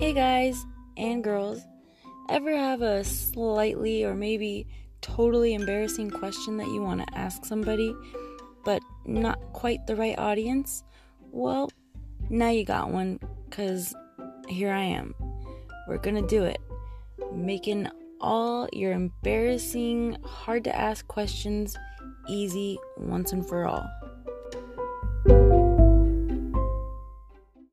Hey guys and girls, ever have a slightly or maybe totally embarrassing question that you want to ask somebody, but not quite the right audience? Well, now you got one, because here I am. We're gonna do it. Making all your embarrassing, hard to ask questions easy once and for all.